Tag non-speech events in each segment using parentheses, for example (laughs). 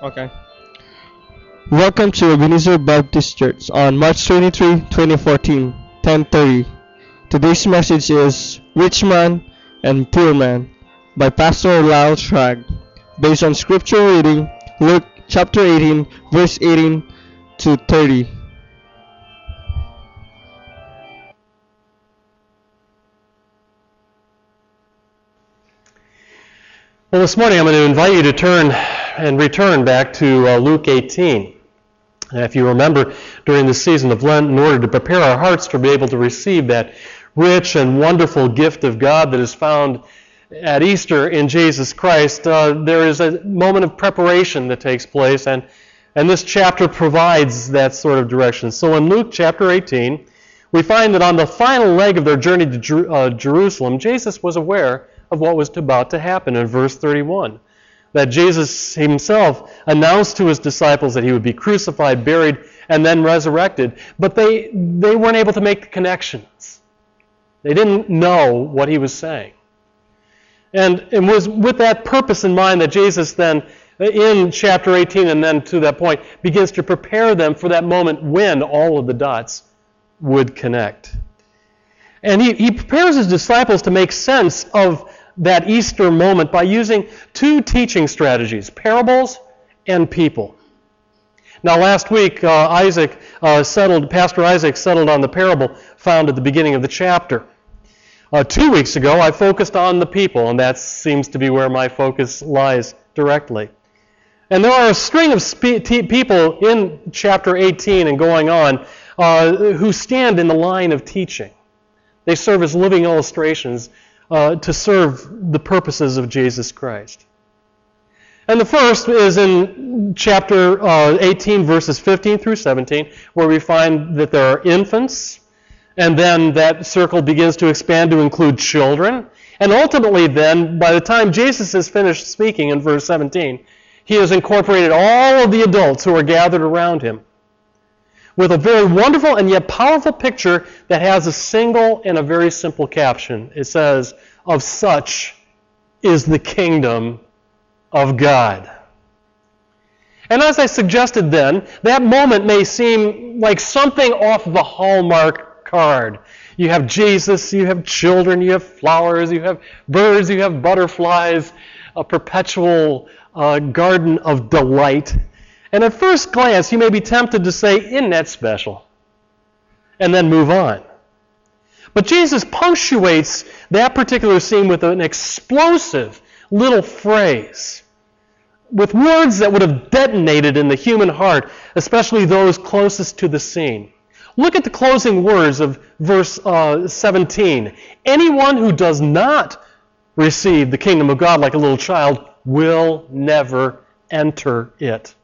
Okay. Welcome to Ebenezer Baptist Church on March 23, 2014, 10:30. Today's message is Rich Man and Poor Man by Pastor Lyle Shrag, based on scripture reading Luke chapter 18, verse 18 to 30. Well, this morning I'm going to invite you to turn and return back to uh, Luke 18. And if you remember, during the season of Lent, in order to prepare our hearts to be able to receive that rich and wonderful gift of God that is found at Easter in Jesus Christ, uh, there is a moment of preparation that takes place, and, and this chapter provides that sort of direction. So in Luke chapter 18, we find that on the final leg of their journey to Jer- uh, Jerusalem, Jesus was aware of what was about to happen in verse 31. That Jesus himself announced to his disciples that he would be crucified, buried, and then resurrected. But they, they weren't able to make the connections. They didn't know what he was saying. And it was with that purpose in mind that Jesus then, in chapter 18 and then to that point, begins to prepare them for that moment when all of the dots would connect. And he, he prepares his disciples to make sense of that Easter moment by using two teaching strategies parables and people. Now, last week, uh, Isaac uh, settled, Pastor Isaac settled on the parable found at the beginning of the chapter. Uh, two weeks ago, I focused on the people, and that seems to be where my focus lies directly. And there are a string of spe- people in chapter 18 and going on uh, who stand in the line of teaching. They serve as living illustrations uh, to serve the purposes of Jesus Christ. And the first is in chapter uh, 18, verses 15 through 17, where we find that there are infants, and then that circle begins to expand to include children. And ultimately, then, by the time Jesus has finished speaking in verse 17, he has incorporated all of the adults who are gathered around him with a very wonderful and yet powerful picture that has a single and a very simple caption. It says, Of such is the kingdom of God. And as I suggested then, that moment may seem like something off of a Hallmark card. You have Jesus, you have children, you have flowers, you have birds, you have butterflies, a perpetual uh, garden of delight. And at first glance, you may be tempted to say, Isn't that special? And then move on. But Jesus punctuates that particular scene with an explosive little phrase, with words that would have detonated in the human heart, especially those closest to the scene. Look at the closing words of verse uh, 17. Anyone who does not receive the kingdom of God like a little child will never enter it.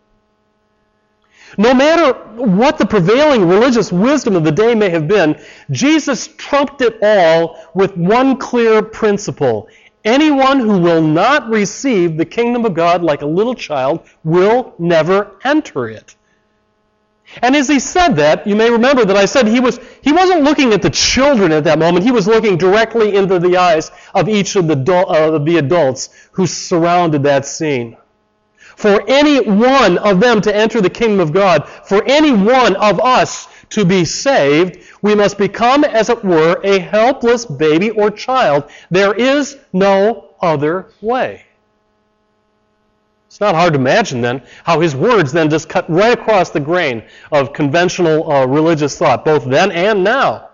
No matter what the prevailing religious wisdom of the day may have been, Jesus trumped it all with one clear principle. Anyone who will not receive the kingdom of God like a little child will never enter it. And as he said that, you may remember that I said he was he wasn't looking at the children at that moment. He was looking directly into the eyes of each of the, uh, of the adults who surrounded that scene for any one of them to enter the kingdom of God, for any one of us to be saved, we must become, as it were, a helpless baby or child. There is no other way. It's not hard to imagine then how his words then just cut right across the grain of conventional uh, religious thought, both then and now.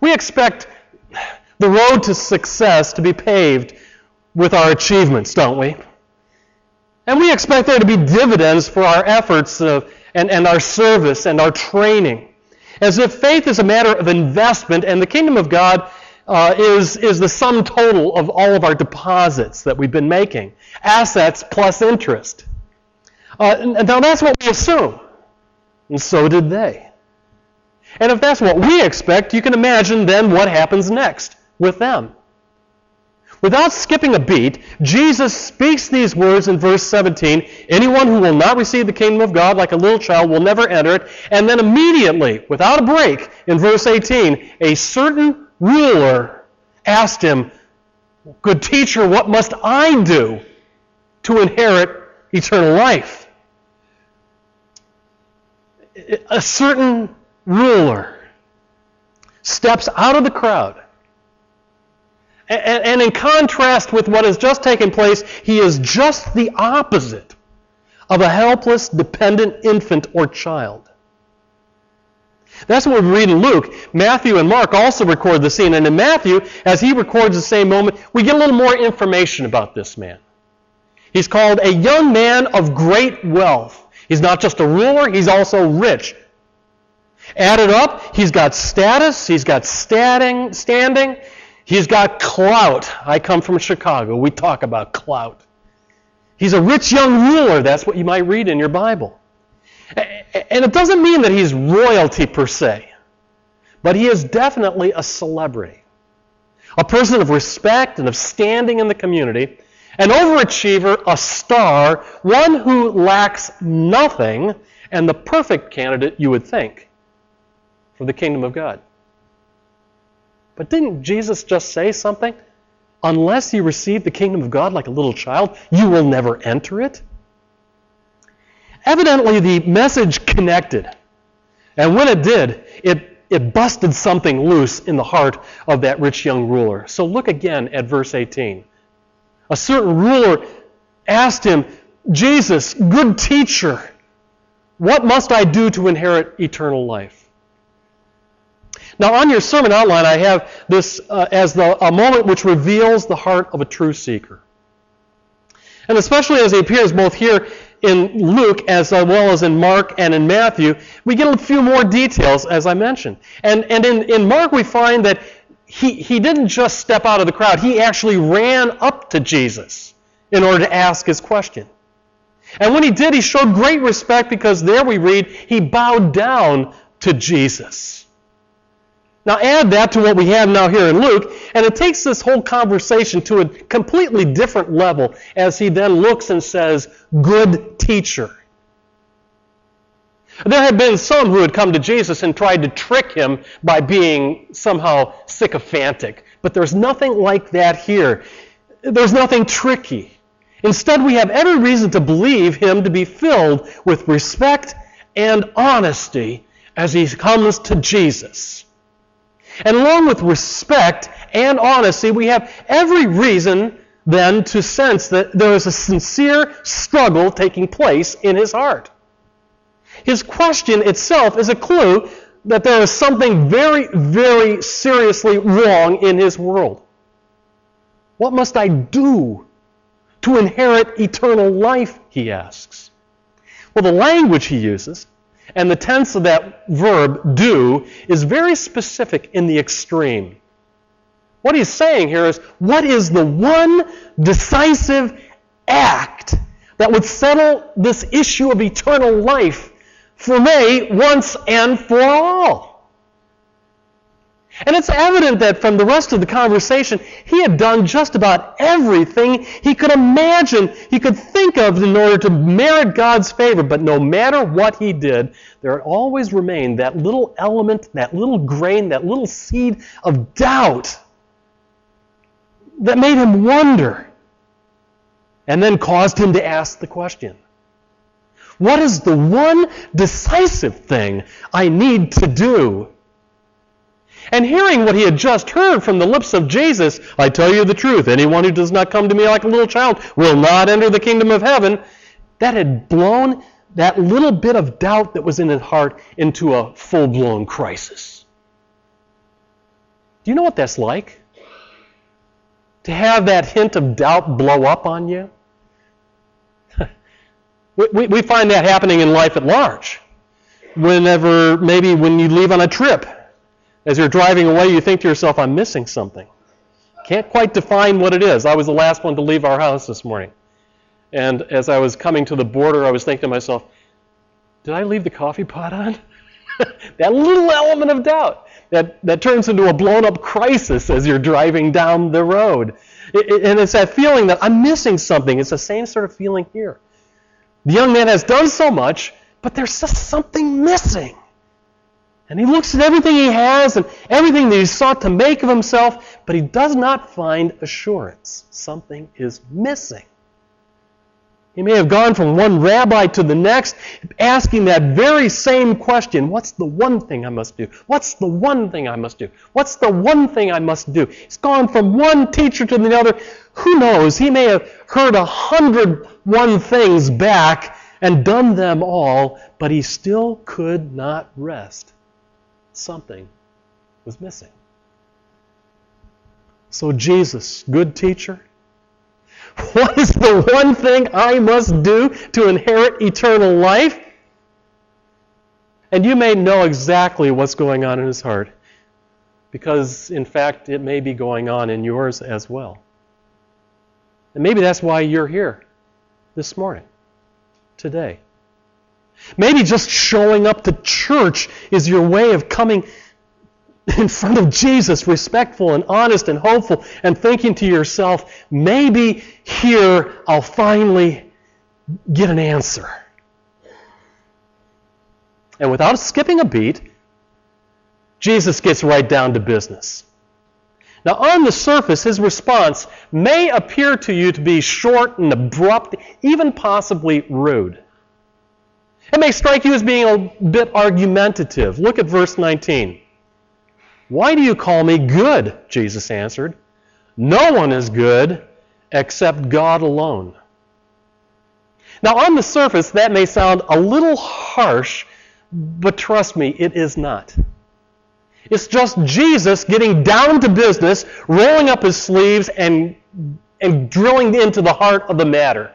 We expect the road to success to be paved with our achievements, don't we? And we expect there to be dividends for our efforts uh, and, and our service and our training. As if faith is a matter of investment and the kingdom of God uh, is, is the sum total of all of our deposits that we've been making assets plus interest. Uh, now that's what we assume. And so did they. And if that's what we expect, you can imagine then what happens next with them. Without skipping a beat, Jesus speaks these words in verse 17 Anyone who will not receive the kingdom of God like a little child will never enter it. And then immediately, without a break, in verse 18, a certain ruler asked him, Good teacher, what must I do to inherit eternal life. A certain ruler steps out of the crowd. And, in contrast with what has just taken place, he is just the opposite of a helpless, dependent infant or child. That's what we read in Luke. Matthew and Mark also record the scene. And in Matthew, as he records the same moment, we get a little more information about this man. He's called a young man of great wealth. He's not just a ruler, he's also rich. Added up, he's got status, he's got standing, standing, he's got clout. I come from Chicago. We talk about clout. He's a rich young ruler. That's what you might read in your Bible. And it doesn't mean that he's royalty per se, but he is definitely a celebrity, a person of respect and of standing in the community, an overachiever, a star, one who lacks nothing, and the perfect candidate, you would think, for the kingdom of God. But didn't Jesus just say something? Unless you receive the kingdom of God like a little child, you will never enter it. Evidently, the message connected. And when it did, it, it busted something loose in the heart of that rich young ruler. So look again at verse 18. A certain ruler asked him, Jesus, good teacher, what must I do to inherit eternal life? Now, on your sermon outline, I have this uh, as the, a moment which reveals the heart of a true seeker. And especially as he appears both here in Luke as well as in Mark and in Matthew, we get a few more details, as I mentioned. And, and in, in Mark, we find that he, he didn't just step out of the crowd, he actually ran up to Jesus in order to ask his question. And when he did, he showed great respect because there we read, he bowed down to Jesus. Now add that to what we have now here in Luke, and it takes this whole conversation to a completely different level as he then looks and says, Good teacher. There had been some who had come to Jesus and tried to trick him by being somehow sycophantic, but there's nothing like that here. There's nothing tricky. Instead, we have every reason to believe him to be filled with respect and honesty as he comes to Jesus. And along with respect and honesty, we have every reason then to sense that there is a sincere struggle taking place in his heart. His question itself is a clue that there is something very, very seriously wrong in his world. What must I do to inherit eternal life? He asks. Well, the language he uses and the tense of that verb, do, is very specific in the extreme. What he's saying here is, what is the one decisive act that would settle this issue of eternal life for me once and for all? And it's evident that from the rest of the conversation, he had done just about everything he could imagine, he could think of in order to merit God's favor. But no matter what he did, there always remained that little element, that little grain, that little seed of doubt that made him wonder and then caused him to ask the question What is the one decisive thing I need to do? And hearing what he had just heard from the lips of Jesus, I tell you the truth, anyone who does not come to me like a little child will not enter the kingdom of heaven, that had blown that little bit of doubt that was in his heart into a full blown crisis. Do you know what that's like? To have that hint of doubt blow up on you? (laughs) we, we find that happening in life at large. Whenever, maybe when you leave on a trip as you're driving away, you think to yourself, I'm missing something. Can't quite define what it is. I was the last one to leave our house this morning. And as I was coming to the border, I was thinking to myself, did I leave the coffee pot on? (laughs) that little element of doubt that, that turns into a blown up crisis as you're driving down the road. It, it, and it's that feeling that I'm missing something. It's the same sort of feeling here. The young man has done so much, but there's just something missing. And he looks at everything he has and everything that he sought to make of himself, but he does not find assurance. Something is missing. He may have gone from one rabbi to the next, asking that very same question What's the one thing I must do? What's the one thing I must do? What's the one thing I must do? He's gone from one teacher to the other. Who knows? He may have heard a hundred one things back and done them all, but he still could not rest. Something was missing. So, Jesus, good teacher, (laughs) what is the one thing I must do to inherit eternal life? And you may know exactly what's going on in his heart, because in fact, it may be going on in yours as well. And maybe that's why you're here this morning, today. Maybe just showing up to church is your way of coming in front of Jesus, respectful and honest and hopeful, and thinking to yourself, maybe here I'll finally get an answer. And without skipping a beat, Jesus gets right down to business. Now, on the surface, his response may appear to you to be short and abrupt, even possibly rude. It may strike you as being a bit argumentative. Look at verse 19. Why do you call me good? Jesus answered. No one is good except God alone. Now, on the surface, that may sound a little harsh, but trust me, it is not. It's just Jesus getting down to business, rolling up his sleeves, and, and drilling into the heart of the matter.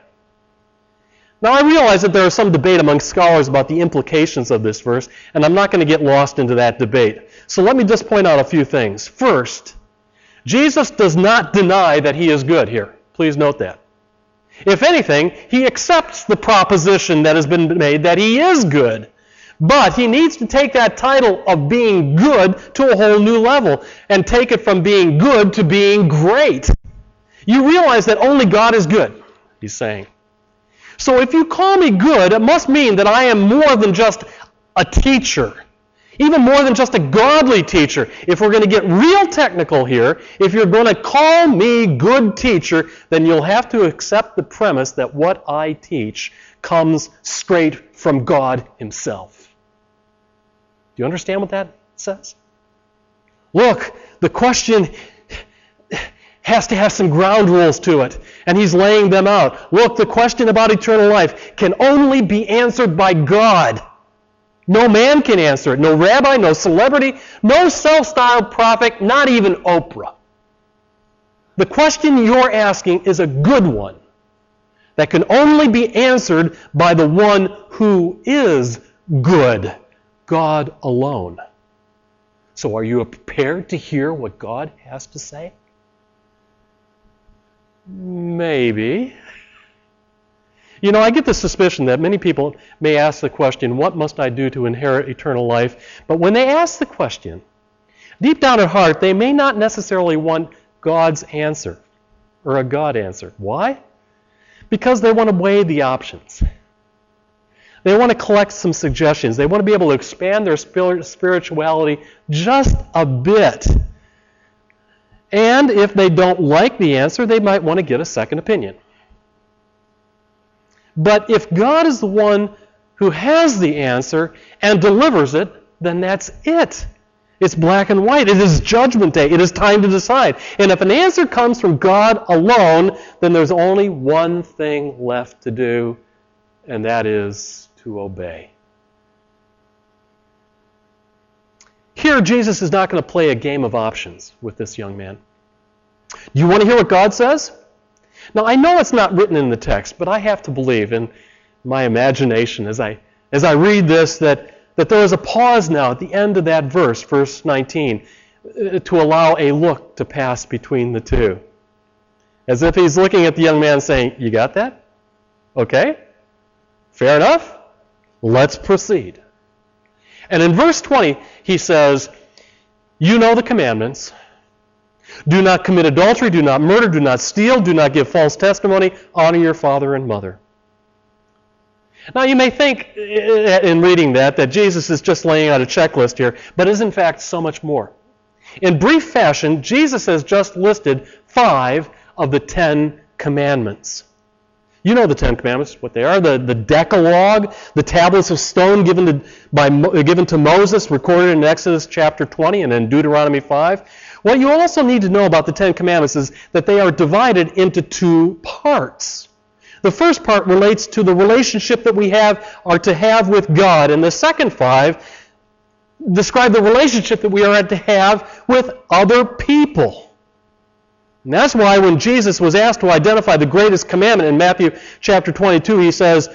Now, I realize that there is some debate among scholars about the implications of this verse, and I'm not going to get lost into that debate. So let me just point out a few things. First, Jesus does not deny that he is good here. Please note that. If anything, he accepts the proposition that has been made that he is good. But he needs to take that title of being good to a whole new level and take it from being good to being great. You realize that only God is good, he's saying. So if you call me good, it must mean that I am more than just a teacher. Even more than just a godly teacher. If we're going to get real technical here, if you're going to call me good teacher, then you'll have to accept the premise that what I teach comes straight from God Himself. Do you understand what that says? Look, the question has to have some ground rules to it. And he's laying them out. Look, the question about eternal life can only be answered by God. No man can answer it. No rabbi, no celebrity, no self styled prophet, not even Oprah. The question you're asking is a good one that can only be answered by the one who is good, God alone. So, are you prepared to hear what God has to say? Maybe. You know, I get the suspicion that many people may ask the question, What must I do to inherit eternal life? But when they ask the question, deep down at heart, they may not necessarily want God's answer or a God answer. Why? Because they want to weigh the options. They want to collect some suggestions. They want to be able to expand their spirituality just a bit and if they don't like the answer, they might want to get a second opinion. But if God is the one who has the answer and delivers it, then that's it. It's black and white. It is judgment day. It is time to decide. And if an answer comes from God alone, then there's only one thing left to do, and that is to obey. Here, Jesus is not going to play a game of options with this young man. Do you want to hear what God says? Now, I know it's not written in the text, but I have to believe in my imagination as I, as I read this that, that there is a pause now at the end of that verse, verse 19, uh, to allow a look to pass between the two. As if he's looking at the young man saying, You got that? Okay? Fair enough? Let's proceed. And in verse 20, he says, You know the commandments. Do not commit adultery, do not murder, do not steal, do not give false testimony, honor your father and mother. Now, you may think eh, in reading that that Jesus is just laying out a checklist here, but is in fact so much more. In brief fashion, Jesus has just listed five of the Ten Commandments. You know the Ten Commandments, what they are the, the Decalogue, the tablets of stone given to, by, uh, given to Moses, recorded in Exodus chapter 20 and in Deuteronomy 5. What you also need to know about the Ten Commandments is that they are divided into two parts. The first part relates to the relationship that we have are to have with God, and the second five describe the relationship that we are to have with other people. And that's why when Jesus was asked to identify the greatest commandment in Matthew chapter 22, he says,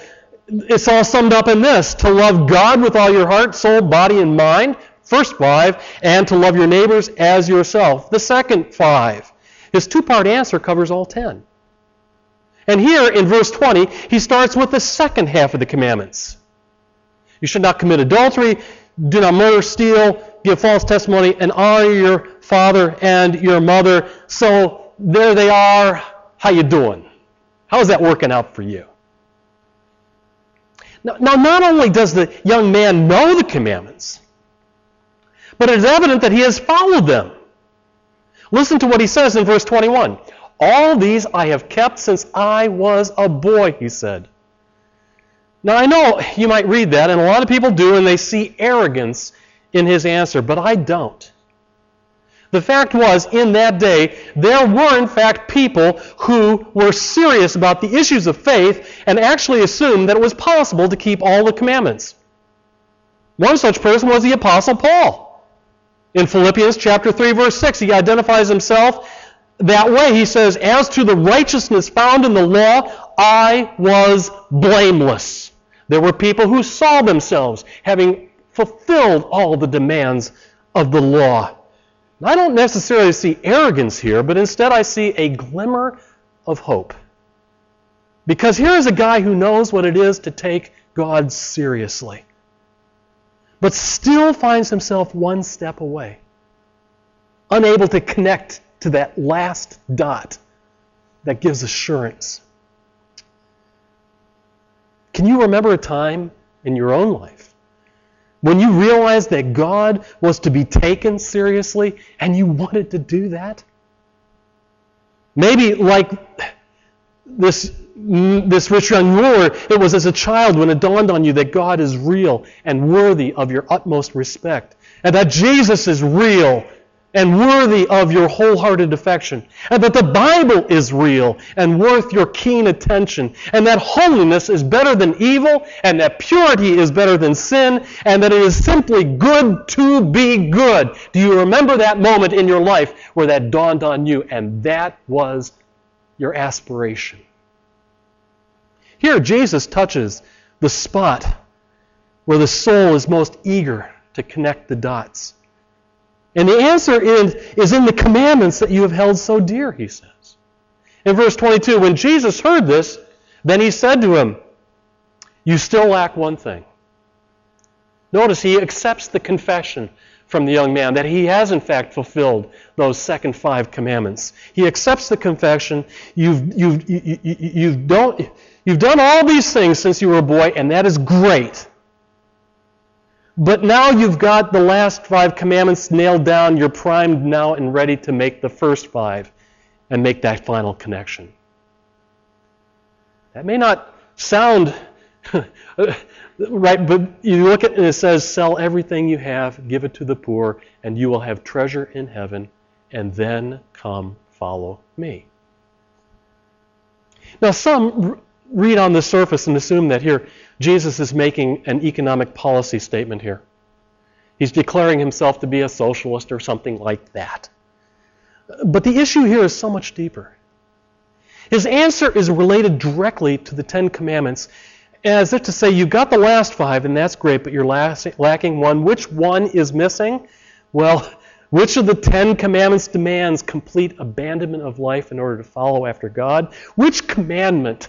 it's all summed up in this to love God with all your heart, soul, body, and mind, first five, and to love your neighbors as yourself, the second five. His two part answer covers all ten. And here in verse 20, he starts with the second half of the commandments. You should not commit adultery, do not murder, steal, give false testimony, and honor your father and your mother. So there they are. How you doing? How's that working out for you? Now, now, not only does the young man know the commandments, but it is evident that he has followed them. Listen to what he says in verse 21. All these I have kept since I was a boy, he said. Now, I know you might read that, and a lot of people do, and they see arrogance in his answer, but I don't. The fact was, in that day, there were in fact people who were serious about the issues of faith and actually assumed that it was possible to keep all the commandments. One such person was the Apostle Paul. In Philippians chapter 3, verse 6, he identifies himself that way. He says, As to the righteousness found in the law, I was blameless. There were people who saw themselves having fulfilled all the demands of the law. I don't necessarily see arrogance here, but instead I see a glimmer of hope. Because here is a guy who knows what it is to take God seriously, but still finds himself one step away, unable to connect to that last dot that gives assurance. Can you remember a time in your own life when you realized that God was to be taken seriously and you wanted to do that? Maybe like this, this rich young ruler, it was as a child when it dawned on you that God is real and worthy of your utmost respect, and that Jesus is real and worthy of your wholehearted affection, and that the Bible is real and worth your keen attention, and that holiness is better than evil, and that purity is better than sin, and that it is simply good to be good. Do you remember that moment in your life where that dawned on you, and that was your aspiration? Here, Jesus touches the spot where the soul is most eager to connect the dots. And the answer is, is in the commandments that you have held so dear, he says. In verse 22, when Jesus heard this, then he said to him, You still lack one thing. Notice he accepts the confession from the young man that he has in fact fulfilled those second five commandments. He accepts the confession. You've, you've, you, you, you've, don't, you've done all these things since you were a boy, and that is great. But now you've got the last five commandments nailed down. You're primed now and ready to make the first five and make that final connection. That may not sound (laughs) right, but you look at it and it says, Sell everything you have, give it to the poor, and you will have treasure in heaven, and then come follow me. Now, some read on the surface and assume that here Jesus is making an economic policy statement here. He's declaring himself to be a socialist or something like that. But the issue here is so much deeper. His answer is related directly to the Ten Commandments, as if to say, You've got the last five, and that's great, but you're lacking one. Which one is missing? Well, (laughs) which of the Ten Commandments demands complete abandonment of life in order to follow after God? Which commandment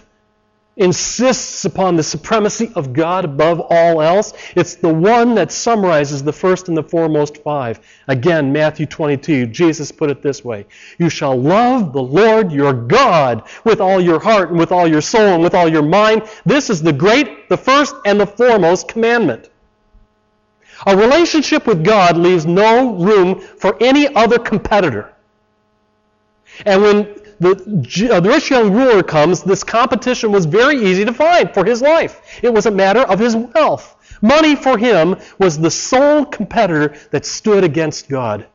insists upon the supremacy of God above all else. It's the one that summarizes the first and the foremost five. Again, Matthew 22, Jesus put it this way You shall love the Lord your God with all your heart and with all your soul and with all your mind. This is the great, the first, and the foremost commandment. A relationship with God leaves no room for any other competitor. And when the, uh, the rich young ruler comes, this competition was very easy to find for his life. It was a matter of his wealth. Money for him was the sole competitor that stood against God.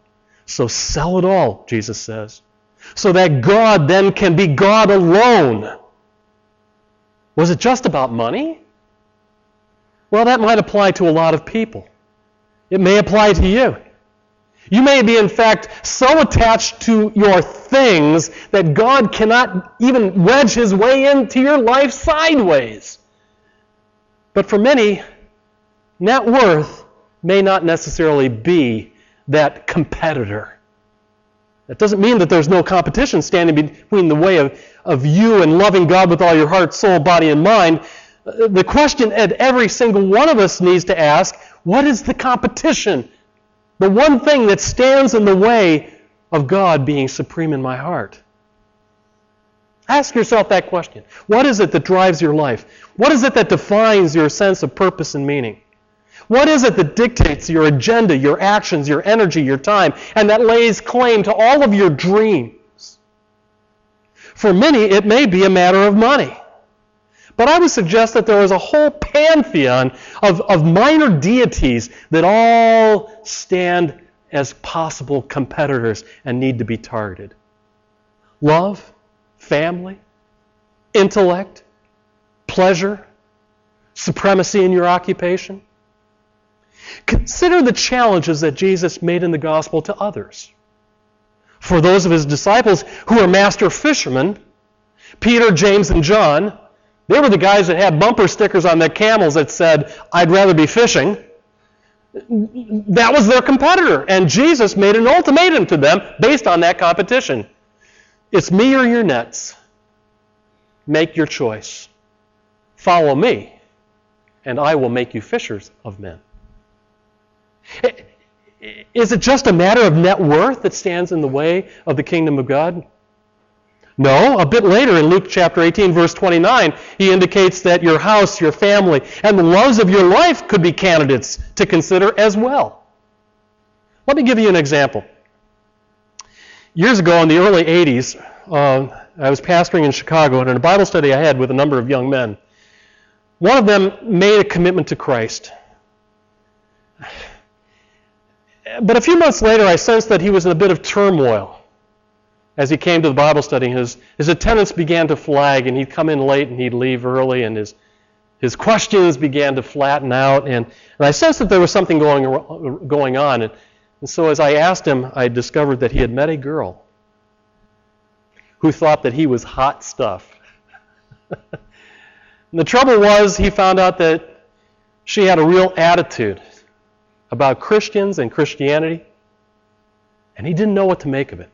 So sell it all, Jesus says, so that God then can be God alone. Was it just about money? Well, that might apply to a lot of people. It may apply to you. You may be, in fact, so attached to your things that God cannot even wedge his way into your life sideways. But for many, net worth may not necessarily be that competitor. That doesn't mean that there's no competition standing between the way of, of you and loving God with all your heart, soul, body, and mind. Uh, the question that every single one of us needs to ask what is the competition? The one thing that stands in the way of God being supreme in my heart. Ask yourself that question. What is it that drives your life? What is it that defines your sense of purpose and meaning? What is it that dictates your agenda, your actions, your energy, your time, and that lays claim to all of your dreams? For many, it may be a matter of money. But I would suggest that there is a whole pantheon of, of minor deities that all stand as possible competitors and need to be targeted. Love, family, intellect, pleasure, supremacy in your occupation. Consider the challenges that Jesus made in the gospel to others. For those of his disciples who were master fishermen, Peter, James, and John, they were the guys that had bumper stickers on their camels that said, I'd rather be fishing. That was their competitor. And Jesus made an ultimatum to them based on that competition. It's me or your nets. Make your choice. Follow me, and I will make you fishers of men. Is it just a matter of net worth that stands in the way of the kingdom of God? No, a bit later in Luke chapter 18, verse 29, he indicates that your house, your family, and the loves of your life could be candidates to consider as well. Let me give you an example. Years ago, in the early 80s, uh, I was pastoring in Chicago, and in a Bible study I had with a number of young men, one of them made a commitment to Christ. But a few months later, I sensed that he was in a bit of turmoil as he came to the Bible study. His, his attendance began to flag, and he'd come in late and he'd leave early, and his, his questions began to flatten out. And, and I sensed that there was something going, going on. And, and so as I asked him, I discovered that he had met a girl who thought that he was hot stuff. (laughs) the trouble was, he found out that she had a real attitude about Christians and Christianity, and he didn't know what to make of it.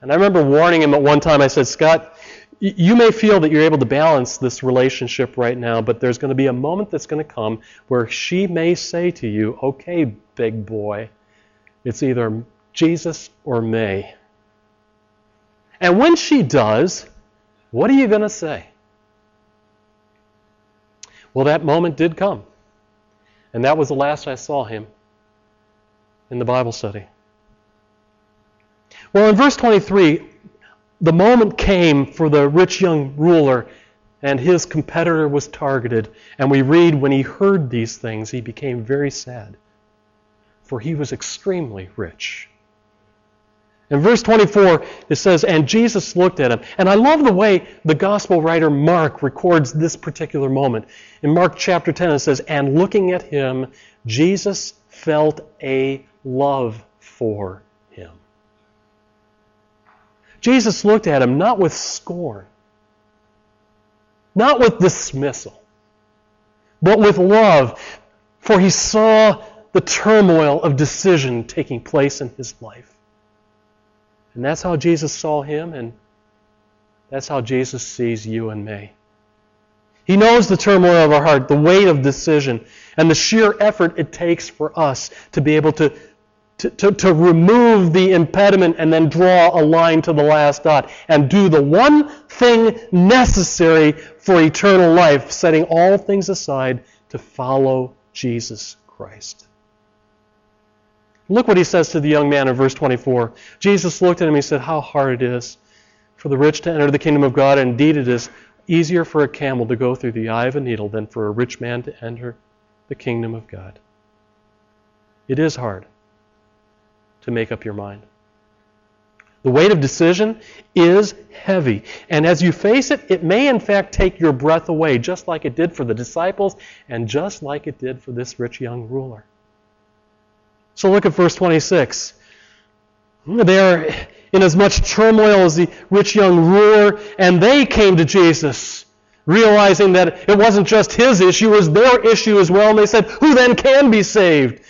And I remember warning him at one time, I said, Scott, you may feel that you're able to balance this relationship right now, but there's going to be a moment that's going to come where she may say to you, okay, big boy, it's either Jesus or me. And when she does, what are you going to say? Well, that moment did come. And that was the last I saw him in the Bible study. Well, in verse 23, the moment came for the rich young ruler, and his competitor was targeted. And we read, when he heard these things, he became very sad, for he was extremely rich. In verse 24, it says, And Jesus looked at him. And I love the way the gospel writer Mark records this particular moment. In Mark chapter 10, it says, And looking at him, Jesus felt a love for. Jesus looked at him not with scorn, not with dismissal, but with love, for he saw the turmoil of decision taking place in his life. And that's how Jesus saw him, and that's how Jesus sees you and me. He knows the turmoil of our heart, the weight of decision, and the sheer effort it takes for us to be able to, to, to, to, remove the impediment and then draw a line to the last dot and do the one thing necessary for eternal life, setting all things aside to follow Jesus Christ. Look what he says to the young man in verse 24. Jesus looked at him and said, How hard it is for the rich to enter the kingdom of God. Indeed, it is easier for a camel to go through the eye of a needle than for a rich man to enter the kingdom of God. It is hard to make up your mind. The weight of decision is heavy. And as you face it, it may in fact take your breath away, just like it did for the disciples and just like it did for this rich young ruler. So look at verse 26. They are in as much turmoil as the rich young ruler, and they came to Jesus, realizing that it wasn't just his issue, it was their issue as well. And they said, Who then can be saved?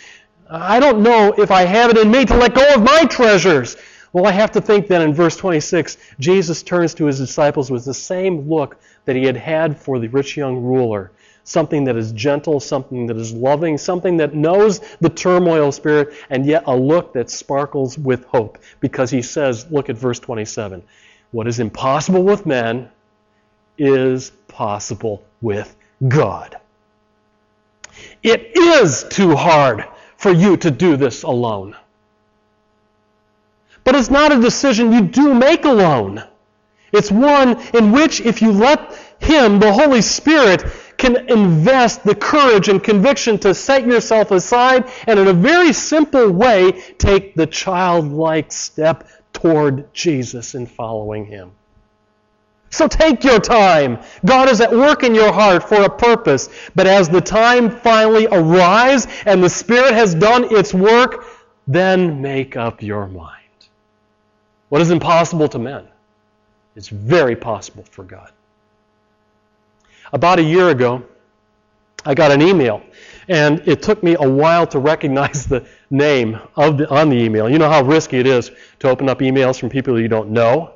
I don't know if I have it in me to let go of my treasures. Well, I have to think that in verse 26, Jesus turns to his disciples with the same look that he had had for the rich young ruler something that is gentle, something that is loving, something that knows the turmoil spirit, and yet a look that sparkles with hope. Because he says, look at verse 27 What is impossible with men is possible with God. It is too hard for you to do this alone. But it's not a decision you do make alone. It's one in which, if you let Him, the Holy Spirit, can invest the courage and conviction to set yourself aside and, in a very simple way, take the childlike step toward Jesus in following Him. So take your time. God is at work in your heart for a purpose. But as the time finally arrives and the Spirit has done its work, then make up your mind. What is impossible to men is very possible for God. About a year ago, I got an email, and it took me a while to recognize the name of the, on the email. You know how risky it is to open up emails from people you don't know.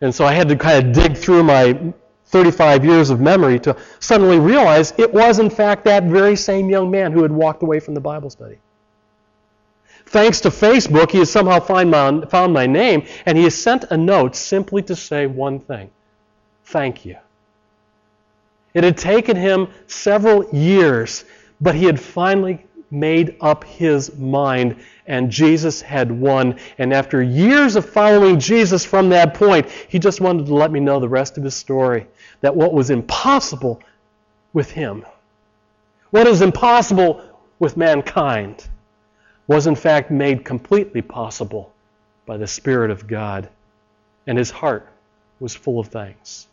And so I had to kind of dig through my 35 years of memory to suddenly realize it was, in fact, that very same young man who had walked away from the Bible study. Thanks to Facebook, he has somehow my, found my name, and he has sent a note simply to say one thing Thank you. It had taken him several years, but he had finally made up his mind, and Jesus had won. And after years of following Jesus from that point, he just wanted to let me know the rest of his story that what was impossible with him, what is impossible with mankind, was in fact made completely possible by the Spirit of God, and his heart was full of thanks.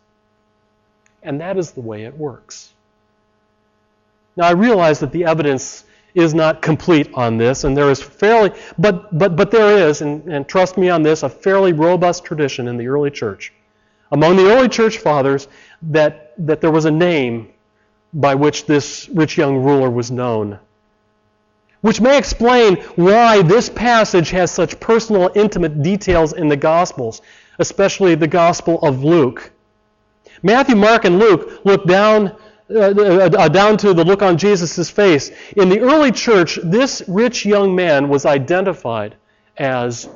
And that is the way it works. Now, I realize that the evidence is not complete on this, and there is fairly, but, but, but there is, and, and trust me on this, a fairly robust tradition in the early church. Among the early church fathers, that, that there was a name by which this rich young ruler was known which may explain why this passage has such personal, intimate details in the Gospels, especially the Gospel of Luke. Matthew, Mark, and Luke look down, uh, down to the look on Jesus' face. In the early church, this rich young man was identified as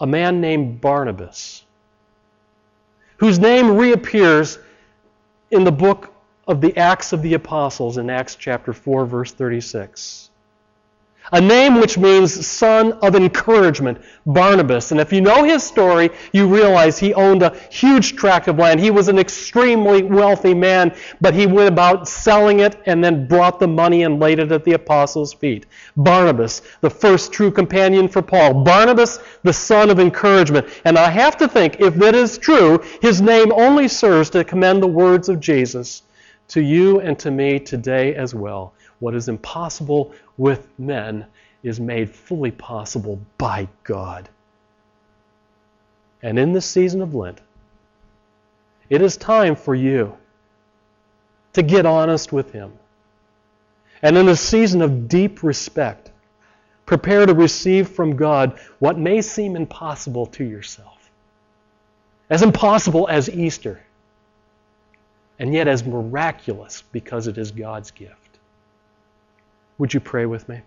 a man named Barnabas, whose name reappears in the book of the Acts of the Apostles in Acts chapter 4, verse 36 a name which means son of encouragement, Barnabas. And if you know his story, you realize he owned a huge tract of land. He was an extremely wealthy man, but he went about selling it and then brought the money and laid it at the apostles' feet. Barnabas, the first true companion for Paul. Barnabas, the son of encouragement. And I have to think, if that is true, his name only serves to commend the words of Jesus to you and to me today as well. What is impossible with men is made fully possible by God. And in this season of Lent, it is time for you to get honest with Him. And in a season of deep respect, prepare to receive from God what may seem impossible to yourself. As impossible as Easter, and yet as miraculous because it is God's gift. Would you pray with me?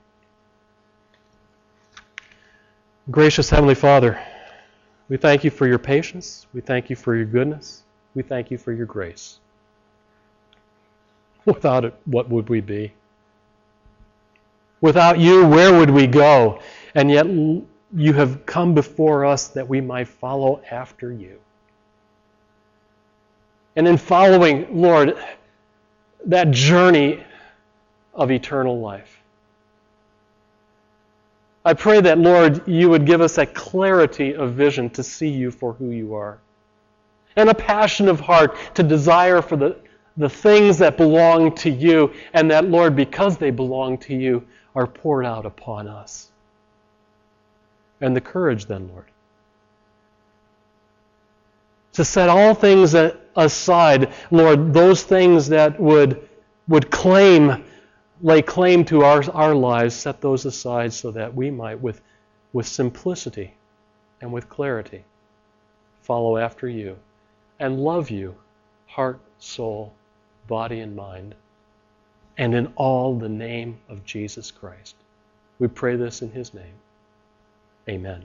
Gracious Heavenly Father, we thank you for your patience. We thank you for your goodness. We thank you for your grace. Without it, what would we be? Without you, where would we go? and yet you have come before us that we might follow after you. And in following, Lord, that journey of eternal life. I pray that, Lord, you would give us a clarity of vision to see you for who you are, and a passion of heart to desire for the, the things that belong to you, and that, Lord, because they belong to you, are poured out upon us. And the courage, then, Lord, to set all things aside, Lord, those things that would, would claim, lay claim to our, our lives, set those aside so that we might, with, with simplicity and with clarity, follow after you and love you, heart, soul, body, and mind, and in all the name of Jesus Christ. We pray this in his name. Amen.